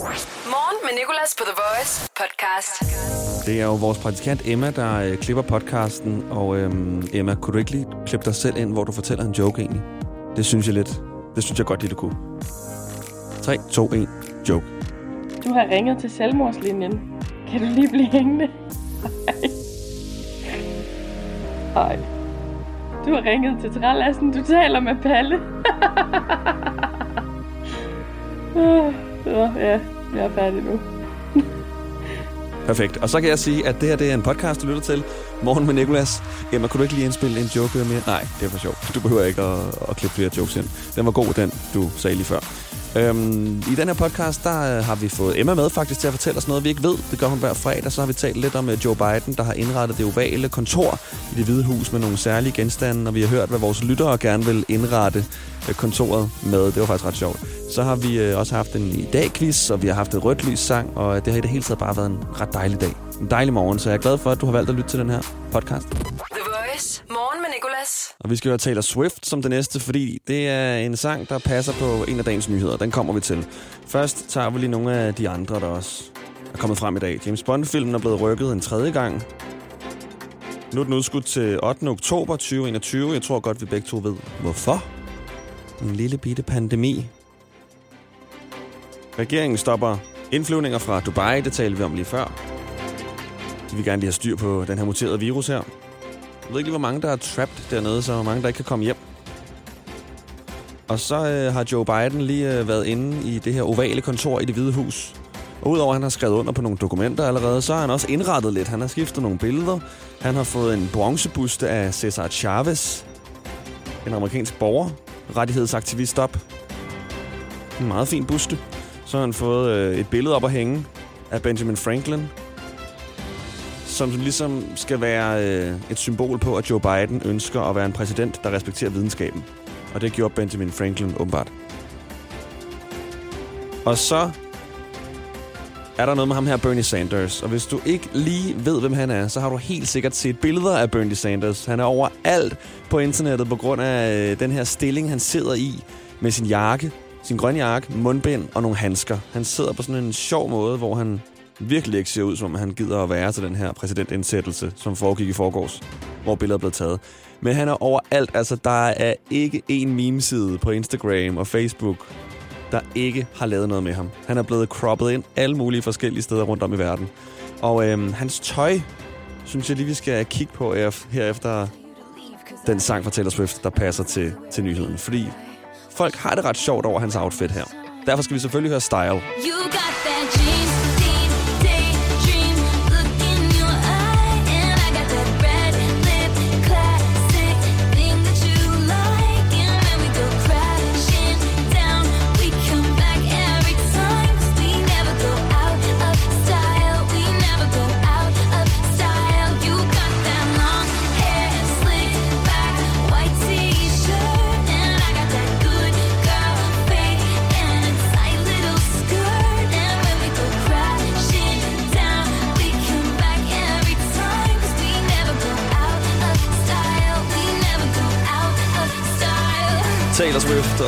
Morgen med Nicolas på The Voice podcast. Det er jo vores praktikant Emma, der øh, klipper podcasten. Og øhm, Emma, kunne du ikke lige klippe dig selv ind, hvor du fortæller en joke egentlig? Det synes jeg lidt. Det synes jeg godt lige, du kunne. 3, 2, 1, joke. Du har ringet til selvmordslinjen. Kan du lige blive hængende? Ej. Ej. Du har ringet til trælassen. Du taler med Palle. Åh, Ja, jeg er færdig nu. Perfekt. Og så kan jeg sige, at det her det er en podcast, du lytter til. Morgen med Nicolas. Emma, kunne du ikke lige indspille en joke mere? Nej, det er for sjovt. Du behøver ikke at, at klippe flere jokes ind. Den var god, den du sagde lige før. Øhm, I den her podcast, der øh, har vi fået Emma med faktisk til at fortælle os noget, vi ikke ved. Det gør hun hver fredag. Så har vi talt lidt om øh, Joe Biden, der har indrettet det ovale kontor i det hvide hus med nogle særlige genstande. Og vi har hørt, hvad vores lyttere gerne vil indrette øh, kontoret med. Det var faktisk ret sjovt. Så har vi øh, også haft en i dag quiz, og vi har haft et rødt lys sang, og øh, det har i det hele taget bare været en ret dejlig dag. En dejlig morgen, så jeg er glad for, at du har valgt at lytte til den her podcast. The Voice. Morgen med Nicolas. Og vi skal høre Taylor Swift som det næste, fordi det er en sang, der passer på en af dagens nyheder. Den kommer vi til. Først tager vi lige nogle af de andre, der også er kommet frem i dag. James Bond-filmen er blevet rykket en tredje gang. Nu er den udskudt til 8. oktober 2021. Jeg tror godt, vi begge to ved, hvorfor. En lille bitte pandemi. Regeringen stopper indflyvninger fra Dubai. Det talte vi om lige før. De vil gerne lige have styr på den her muterede virus her. Jeg ved ikke lige, hvor mange, der er trapped dernede, så hvor mange, der ikke kan komme hjem. Og så øh, har Joe Biden lige øh, været inde i det her ovale kontor i det hvide hus. Og udover at han har skrevet under på nogle dokumenter allerede, så har han også indrettet lidt. Han har skiftet nogle billeder. Han har fået en bronzebuste af Cesar Chavez, en amerikansk borger, rettighedsaktivist op. En meget fin buste. Så har han fået øh, et billede op at hænge af Benjamin Franklin, som ligesom skal være øh, et symbol på, at Joe Biden ønsker at være en præsident, der respekterer videnskaben. Og det gjorde Benjamin Franklin åbenbart. Og så er der noget med ham her, Bernie Sanders. Og hvis du ikke lige ved, hvem han er, så har du helt sikkert set billeder af Bernie Sanders. Han er overalt på internettet på grund af øh, den her stilling, han sidder i med sin jakke, sin grønne jakke, mundbind og nogle handsker. Han sidder på sådan en sjov måde, hvor han virkelig ikke ser ud, som om han gider at være til den her præsidentindsættelse, som foregik i forgårs, hvor billedet er blevet taget. Men han er overalt. Altså, der er ikke en memeside på Instagram og Facebook, der ikke har lavet noget med ham. Han er blevet croppet ind alle mulige forskellige steder rundt om i verden. Og øhm, hans tøj, synes jeg lige, vi skal kigge på herefter den sang fra Taylor Swift, der passer til, til nyheden. Fordi folk har det ret sjovt over hans outfit her. Derfor skal vi selvfølgelig høre Style. You got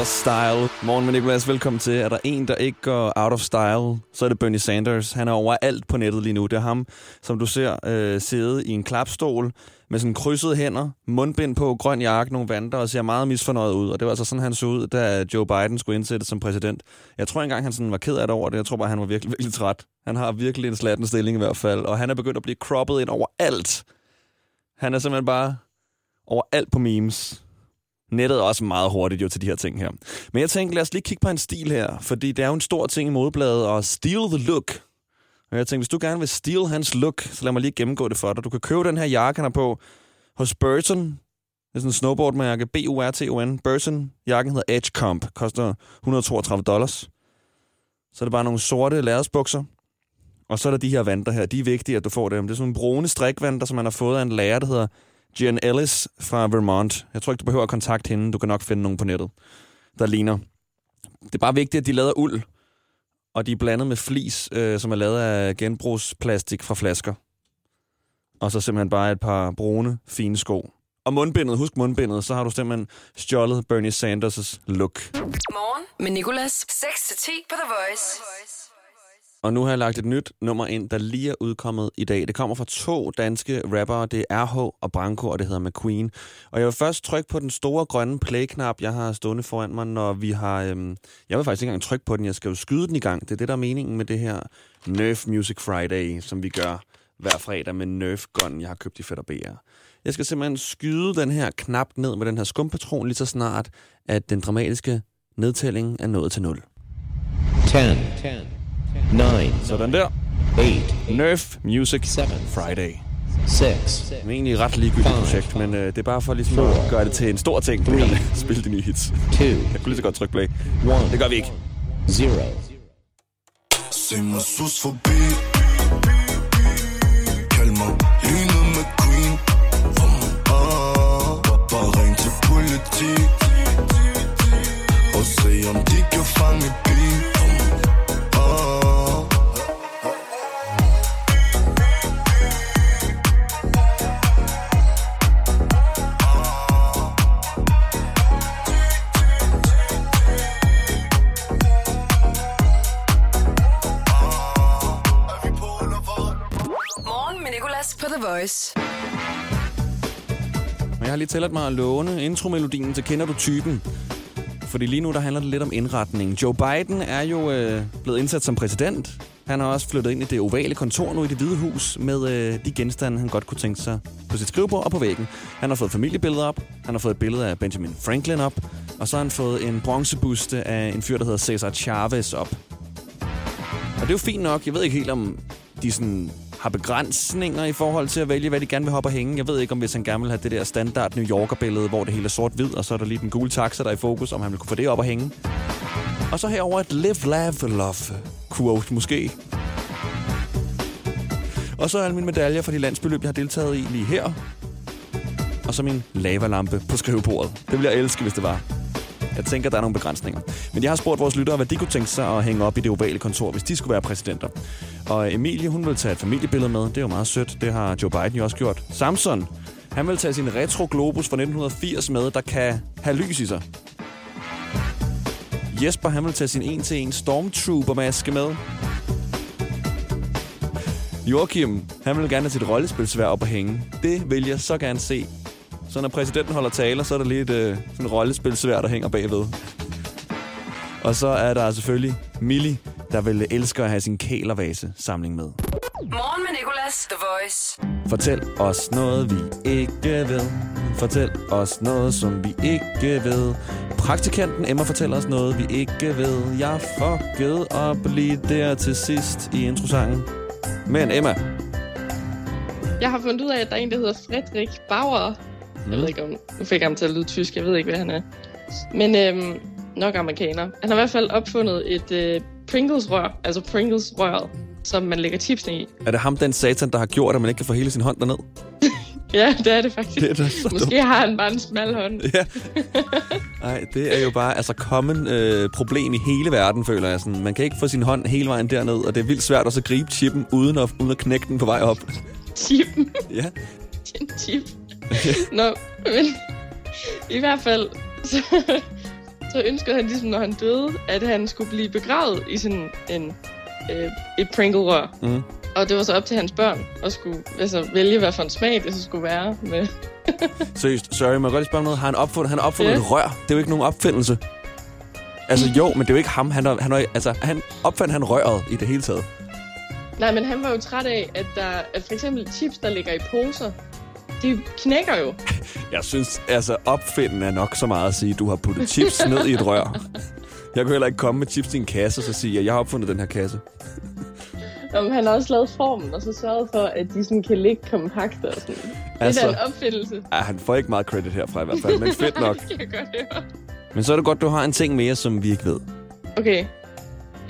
of Style. Morgen med Nicolas, velkommen til. Er der en, der ikke går out of style, så er det Bernie Sanders. Han er overalt på nettet lige nu. Det er ham, som du ser øh, sidde i en klapstol med sådan krydsede hænder, mundbind på, grøn jakke, nogle vanter og ser meget misfornøjet ud. Og det var altså sådan, han så ud, da Joe Biden skulle indsættes som præsident. Jeg tror engang, han sådan var ked af det over det. Jeg tror bare, han var virkelig, virkelig træt. Han har virkelig en slatten stilling i hvert fald. Og han er begyndt at blive croppet ind overalt. Han er simpelthen bare overalt på memes. Nettet er også meget hurtigt jo til de her ting her. Men jeg tænkte, lad os lige kigge på en stil her, fordi det er jo en stor ting i modebladet at steal the look. Og jeg tænkte, hvis du gerne vil steal hans look, så lad mig lige gennemgå det for dig. Du kan købe den her jakke, han har på hos Burton. Det er sådan en snowboardmærke, B-U-R-T-O-N. Burton. Jakken hedder Edge Comp. Koster 132 dollars. Så er det bare nogle sorte lærredsbukser. Og så er der de her vanter her. De er vigtige, at du får dem. Det er sådan nogle brune strikvanter, som man har fået af en lærer, der hedder Jen Ellis fra Vermont. Jeg tror ikke, du behøver at kontakte hende. Du kan nok finde nogen på nettet, der ligner. Det er bare vigtigt, at de lader uld. Og de er blandet med flis, øh, som er lavet af genbrugsplastik fra flasker. Og så simpelthen bare et par brune, fine sko. Og mundbindet, husk mundbindet, så har du simpelthen stjålet Bernie Sanders' look. Morgen med Nicolas. 6-10 på The Voice. Og nu har jeg lagt et nyt nummer ind, der lige er udkommet i dag. Det kommer fra to danske rappere. Det er RH og Branko, og det hedder McQueen. Og jeg vil først trykke på den store grønne play-knap, jeg har stående foran mig, når vi har... Øhm, jeg vil faktisk ikke engang trykke på den. Jeg skal jo skyde den i gang. Det er det, der er meningen med det her Nerf Music Friday, som vi gør hver fredag med Nerf Gun, jeg har købt i Fætter BR. Jeg skal simpelthen skyde den her knap ned med den her skumpatron lige så snart, at den dramatiske nedtælling er nået til 0. 10, 9, Sådan der. 8, Nerf Music Seven. Friday. 6, Det er egentlig et ret ligegyldigt projekt, men øh, det er bare for ligesom at gøre det til en stor ting, med at spille de nye hits. 2, Jeg kunne lige så godt trykke play. 1, Det gør vi ikke. 0. Se mig sus forbi Kald mig lynet med Queen ah, bare- Bare ring til politi Og se om de kan fange bil Voice. Men jeg har lige tilladt mig at låne intromelodien til Kender du typen? Fordi lige nu der handler det lidt om indretning. Joe Biden er jo øh, blevet indsat som præsident. Han har også flyttet ind i det ovale kontor nu i det hvide hus med øh, de genstande, han godt kunne tænke sig på sit skrivebord og på væggen. Han har fået familiebilleder op, han har fået et billede af Benjamin Franklin op, og så har han fået en bronzebuste af en fyr, der hedder Cesar Chavez op. Og det er jo fint nok. Jeg ved ikke helt, om de sådan har begrænsninger i forhold til at vælge, hvad de gerne vil hoppe og hænge. Jeg ved ikke, om hvis han gerne vil have det der standard New Yorker-billede, hvor det hele er sort-hvid, og så er der lige den gule taxa, der er i fokus, om han vil kunne få det op og hænge. Og så herover et live, laugh, love quote, måske. Og så alle mine medaljer for de landsbyløb, jeg har deltaget i lige her. Og så min lavalampe på skrivebordet. Det ville jeg elske, hvis det var. Jeg tænker, der er nogle begrænsninger. Men jeg har spurgt vores lyttere, hvad de kunne tænke sig at hænge op i det ovale kontor, hvis de skulle være præsidenter. Og Emilie, hun vil tage et familiebillede med. Det er jo meget sødt. Det har Joe Biden jo også gjort. Samson, han vil tage sin retro globus fra 1980 med, der kan have lys i sig. Jesper, han vil tage sin 1-til-1 Stormtrooper-maske med. Joachim, han vil gerne have sit rollespilsvær op at hænge. Det vil jeg så gerne se. Så når præsidenten holder taler, så er der lige et øh, sådan rollespilsvær, der hænger bagved. Og så er der selvfølgelig Millie, der vil elske at have sin kælervase samling med. Morgen med Nicolas, The Voice. Fortæl os noget, vi ikke ved. Fortæl os noget, som vi ikke ved. Praktikanten Emma fortæller os noget, vi ikke ved. Jeg fuckede op lige der til sidst i introsangen. Men Emma, Jeg har fundet ud af, at der er en, der hedder Frederik Bauer. Jeg ved ikke om... Nu fik ham til at lyde tysk. Jeg ved ikke, hvad han er. Men øhm, nok amerikaner. Han har i hvert fald opfundet et øh, Pringles-rør. Altså Pringles-røret, som man lægger chipsene i. er det ham, den satan, der har gjort, at man ikke kan få hele sin hånd derned? Ja, det er det faktisk. Det er så dumt. Måske har han bare en smal hånd. Ja. Nej, det er jo bare altså common øh, problem i hele verden, føler jeg. Sådan, man kan ikke få sin hånd hele vejen derned, og det er vildt svært at så gribe chippen uden at, uden at knække den på vej op. Chippen. Ja. en chip. Nå, men i hvert fald, så, så ønskede han ligesom, når han døde, at han skulle blive begravet i sådan en, øh, et Pringle-rør. Mm. Og det var så op til hans børn at skulle altså, vælge, hvad for en smag det så skulle være. Med. Seriøst, sorry, må jeg godt lige spørge om noget? Har han opfundet, han opfundet Ja. et rør? Det er jo ikke nogen opfindelse. Altså jo, men det er jo ikke ham. Han, er, han, er, altså, han opfandt han røret i det hele taget. Nej, men han var jo træt af, at, der, at for eksempel chips, der ligger i poser, de knækker jo. Jeg synes, altså opfinden er nok så meget at sige, at du har puttet chips ned i et rør. Jeg kunne heller ikke komme med chips i en kasse og så sige, at jeg har opfundet den her kasse. Om han har også lavet formen, og så sørget for, at de sådan kan ligge kompakt og sådan. Det er Altså- en opfindelse. Ja, han får ikke meget credit herfra i hvert fald, men fedt nok. Det kan jeg godt høre. Men så er det godt, du har en ting mere, som vi ikke ved. Okay.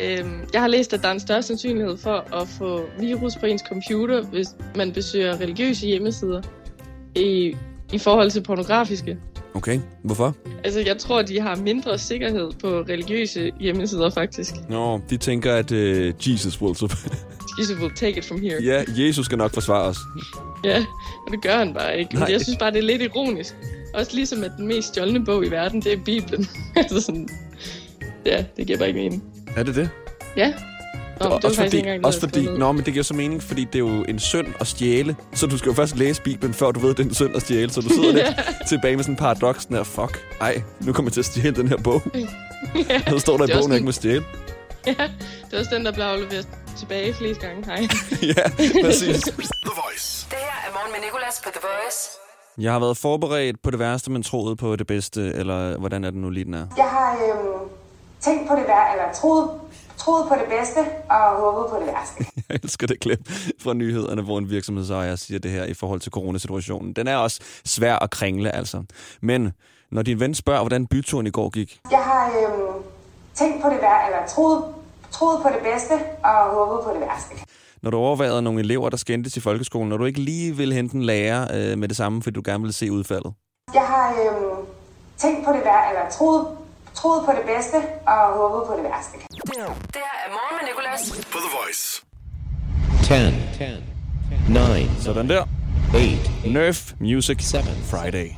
Øhm, jeg har læst, at der er en større sandsynlighed for at få virus på ens computer, hvis man besøger religiøse hjemmesider i, i forhold til pornografiske. Okay, hvorfor? Altså, jeg tror, de har mindre sikkerhed på religiøse hjemmesider, faktisk. Nå, de tænker, at uh, Jesus will. Jesus will take it from here. Ja, Jesus skal nok forsvare os. Ja, og det gør han bare ikke. Nej. Nej. Jeg synes bare, det er lidt ironisk. Også ligesom, at den mest stjålne bog i verden, det er Bibelen. altså sådan... Ja, det giver bare ikke mening. Er det det? Ja, Nå, var også fordi, engang også fordi, troede. nå, men det giver så mening, fordi det er jo en synd at stjæle. Så du skal jo først læse Bibelen, før du ved, at det er en synd at stjæle. Så du sidder lidt tilbage med sådan en paradoks, her, fuck, ej, nu kommer jeg til at stjæle den her bog. Og så står der i bogen, at jeg ikke må stjæle. Ja, det er også den, der blev afleveret tilbage flest gange. Hej. ja, præcis. The Voice. Det her er morgen med Nicolas på The Voice. Jeg har været forberedt på det værste, men troet på det bedste, eller hvordan er det nu lige, den er? Jeg har øhm, tænkt på det værste, eller troet, troet på det bedste og håbet på det værste. Jeg elsker det klip fra nyhederne, hvor en virksomhedsejer siger det her i forhold til coronasituationen. Den er også svær at kringle, altså. Men når din ven spørger, hvordan byturen i går gik, Jeg har øhm, tænkt på det værste, eller troet, troet på det bedste og håbet på det værste. når du overvejede nogle elever, der skændtes i folkeskolen, når du ikke lige ville hente en lærer øh, med det samme, fordi du gerne ville se udfaldet. Jeg har øhm, tænkt på det værste, eller troet, troet på det bedste og håbet på det værste. Det her er morgen med Nicolas. På The Voice. 10, 9, Sådan der. 8, Nerf Music Seven. Friday.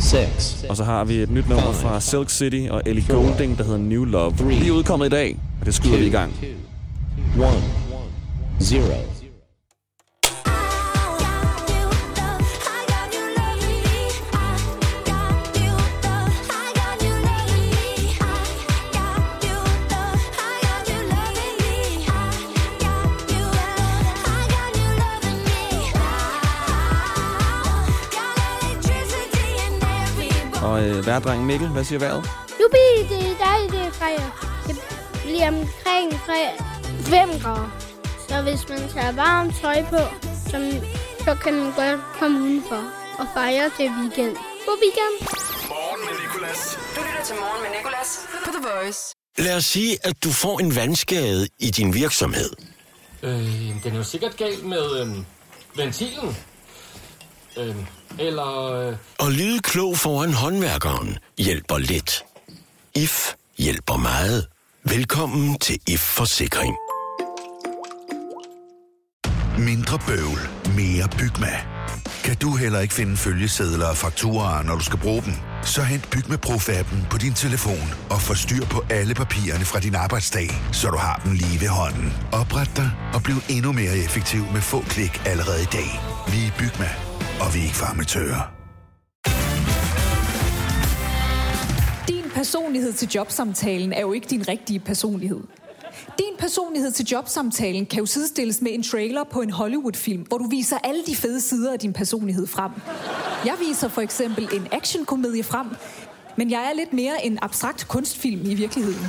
6, Og så har vi et nyt nummer fra Silk City og Ellie Goulding, der hedder New Love. Lige udkommet i dag, og det skyder vi i gang. 1, 0. Og øh, værdrengen Mikkel, hvad siger vejret? Jubi, det er dejligt, det er fredag. Det bliver omkring fre- 5 grader. Så hvis man tager varmt tøj på, så, så kan man godt komme udenfor og fejre det weekend. God weekend! Morgen med Nicolas. Du lytter til morgen med Nicolas på The Voice. Lad os sige, at du får en vandskade i din virksomhed. Øh, den er jo sikkert galt med øh, ventilen. Øh, eller... Øh, Og lyde klog foran håndværkeren hjælper lidt. IF hjælper meget. Velkommen til IF Forsikring. Mindre bøvl, mere Bygma. Kan du heller ikke finde følgesedler og fakturer, når du skal bruge dem? Så hent Bygma Pro-appen på din telefon og få styr på alle papirerne fra din arbejdsdag, så du har dem lige ved hånden. Opret dig og bliv endnu mere effektiv med få klik allerede i dag. Vi er Bygma, og vi er ikke farmatører. Din personlighed til jobsamtalen er jo ikke din rigtige personlighed. Din personlighed til jobsamtalen kan jo sidestilles med en trailer på en Hollywood-film, hvor du viser alle de fede sider af din personlighed frem. Jeg viser for eksempel en actionkomedie frem, men jeg er lidt mere en abstrakt kunstfilm i virkeligheden.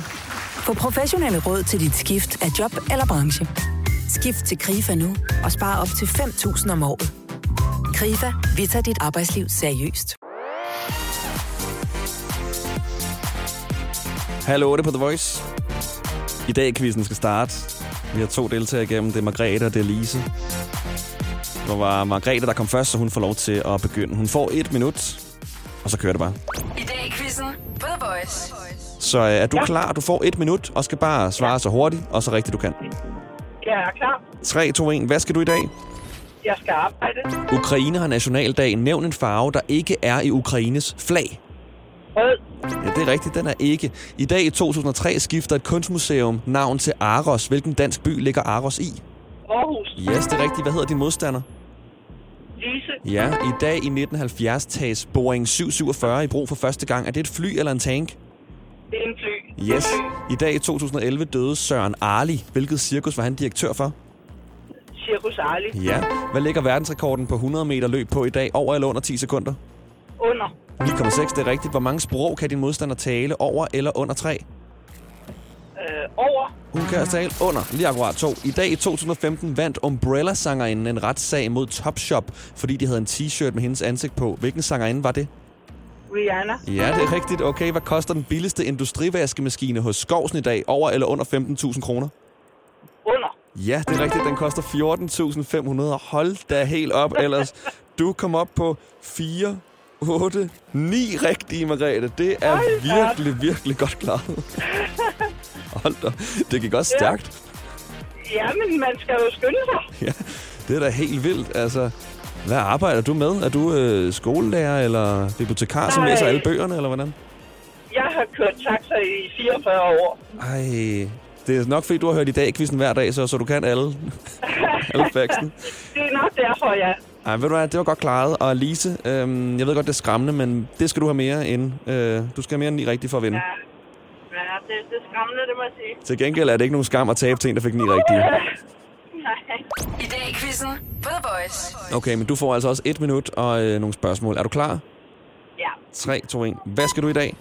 Få professionelle råd til dit skift af job eller branche. Skift til KRIFA nu og spar op til 5.000 om året. KRIFA, vi tager dit arbejdsliv seriøst. Hallo, det er på The Voice. I dag quizzen skal starte. Vi har to deltagere igennem. Det er Margrethe og det er Lise. Det var Margrethe, der kom først, så hun får lov til at begynde. Hun får et minut, og så kører det bare. I dag i quizzen på The Voice. Så øh, er du ja. klar? Du får et minut, og skal bare svare ja. så hurtigt, og så rigtigt du kan. Jeg er klar. 3, 2, 1. Hvad skal du i dag? Jeg skal arbejde. Ukraine har nationaldag. Nævn en farve, der ikke er i Ukraines flag. Rød. Ja, det er rigtigt. Den er ikke. I dag i 2003 skifter et kunstmuseum navn til Aros. Hvilken dansk by ligger Aros i? Aarhus. Yes, det er rigtigt. Hvad hedder din modstander? Lise. Ja, i dag i 1970 tages Boeing 747 i brug for første gang. Er det et fly eller en tank? Det er en fly. Yes. I dag i 2011 døde Søren Arli. Hvilket cirkus var han direktør for? Cirkus Arli. Ja. Hvad ligger verdensrekorden på 100 meter løb på i dag? Over eller under 10 sekunder? Under. 9,6, det er rigtigt. Hvor mange sprog kan din modstander tale? Over eller under 3? Øh, over. Hun kan tale under, lige akkurat to. I dag i 2015 vandt Umbrella-sangerinden en retssag mod Topshop, fordi de havde en t-shirt med hendes ansigt på. Hvilken sangerinde var det? Rihanna. Ja, det er rigtigt. Okay, hvad koster den billigste industrivaskemaskine hos Skovsen i dag? Over eller under 15.000 kroner? Ja, det er rigtigt. Den koster 14.500. Hold da helt op, ellers. Du kom op på 4, 8, 9 rigtige, Margrethe. Det er da. virkelig, virkelig godt klaret. Hold da. Det gik også Ja. stærkt. Ja, men man skal jo skynde sig. Ja, det er da helt vildt. Altså, hvad arbejder du med? Er du øh, skolelærer eller bibliotekar, som Nej. læser alle bøgerne, eller hvordan? Jeg har kørt taxa i 44 år. Ej, Det er nok fordi, du har hørt i dag quizzen hver dag, så, så du kan alle, alle factsen. Det er nok derfor, ja. Ej, ved du hvad, det var godt klaret. Og Lise, øhm, jeg ved godt, det er skræmmende, men det skal du have mere end. Øh, du skal have mere end ni rigtige for at vinde. Ja, ja det, det er skræmmende, det må jeg sige. Til gengæld er det ikke nogen skam at tabe til en, der fik ni rigtige. Nej. I dag i quizzen på The Voice. Okay, men du får altså også et minut og øh, nogle spørgsmål. Er du klar? Ja, 3, 2, 1. Hvad skal du i dag?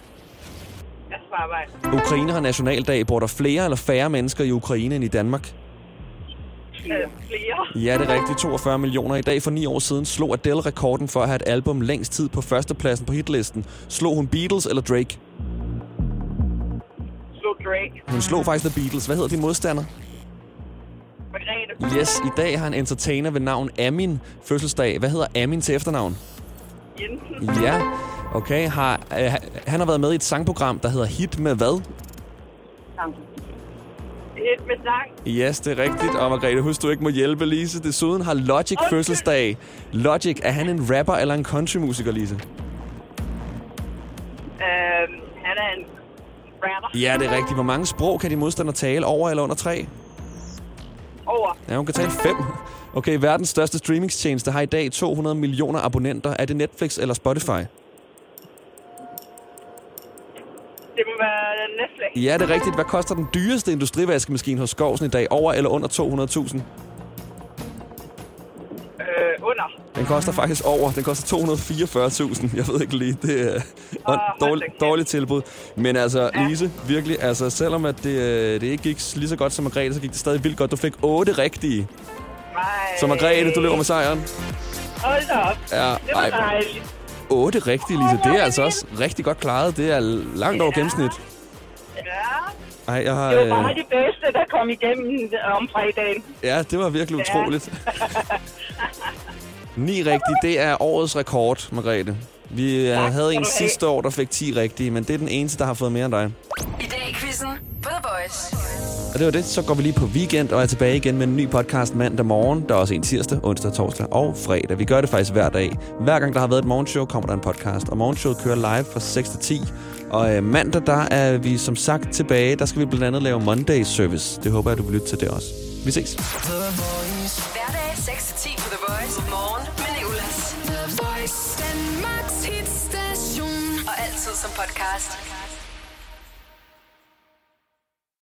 På arbejde. Ukraine har nationaldag. Bor der flere eller færre mennesker i Ukraine end i Danmark? Øh, flere. Ja, det er rigtigt. 42 millioner. I dag for ni år siden slog Adele rekorden for at have et album længst tid på førstepladsen på hitlisten. Slog hun Beatles eller Drake? Slå Drake. Hun slog faktisk The Beatles. Hvad hedder din modstander? Margrethe. Yes, i dag har en entertainer ved navn Amin fødselsdag. Hvad hedder Amin til efternavn? Jensen. Ja, okay. Har, øh, han har været med i et sangprogram, der hedder Hit med hvad? Et med sang. Yes, det er rigtigt. Og Margrethe, husk du ikke må hjælpe Lise. Desuden har Logic Okay. fødselsdag. Logic, er han en rapper eller en countrymusiker, Lise? Øhm, han er en rapper. Ja, det er rigtigt. Hvor mange sprog kan de modstandere tale? Over eller under tre? Over. Ja, hun kan tale fem. Okay, verdens største streamingstjeneste har i dag 200 millioner abonnenter. Er det Netflix eller Spotify? Det må være Netflix. Ja, det er rigtigt. Hvad koster den dyreste industrivaskemaskine hos Skovsen i dag? Over eller under 200.000? Øh, under. Den koster faktisk over. Den koster 244.000. Jeg ved ikke lige. Det er oh, dårligt, dårligt tilbud. Men altså, Lise, virkelig, altså, selvom at det, øh, det ikke gik lige så godt som Margrethe, så gik det stadig vildt godt. Du fik otte rigtige. Så Margrethe, du løber med sejren. Hold da op. Ja, det var ej. dejligt. Otte rigtige, Lise. Det er altså også rigtig godt klaret. Det er langt over gennemsnit. Ja. Ej, jeg har... Det var bare Øh, de bedste, der kom igennem øh, om fredagen. ja, det var virkelig Ja. utroligt. Ni rigtige, det er årets rekord, Margrethe. Vi øh, havde en sidste år, der fik 10 rigtige, men det er den eneste, der har fået mere end dig. I dag i quizzen på The Voice. Og det var det. Så går vi lige på weekend og er tilbage igen med en ny podcast mandag morgen. Der er også en tirsdag, onsdag, torsdag og fredag. Vi gør det faktisk hver dag. Hver gang der har været et morgenshow, kommer der en podcast. Og morgenshowet kører live fra 6 til 10. Og øh, mandag, der er vi som sagt tilbage. Der skal vi blandt andet lave Monday Service. Det håber jeg, du vil lytte til det også. Vi ses. Hverdag podcast.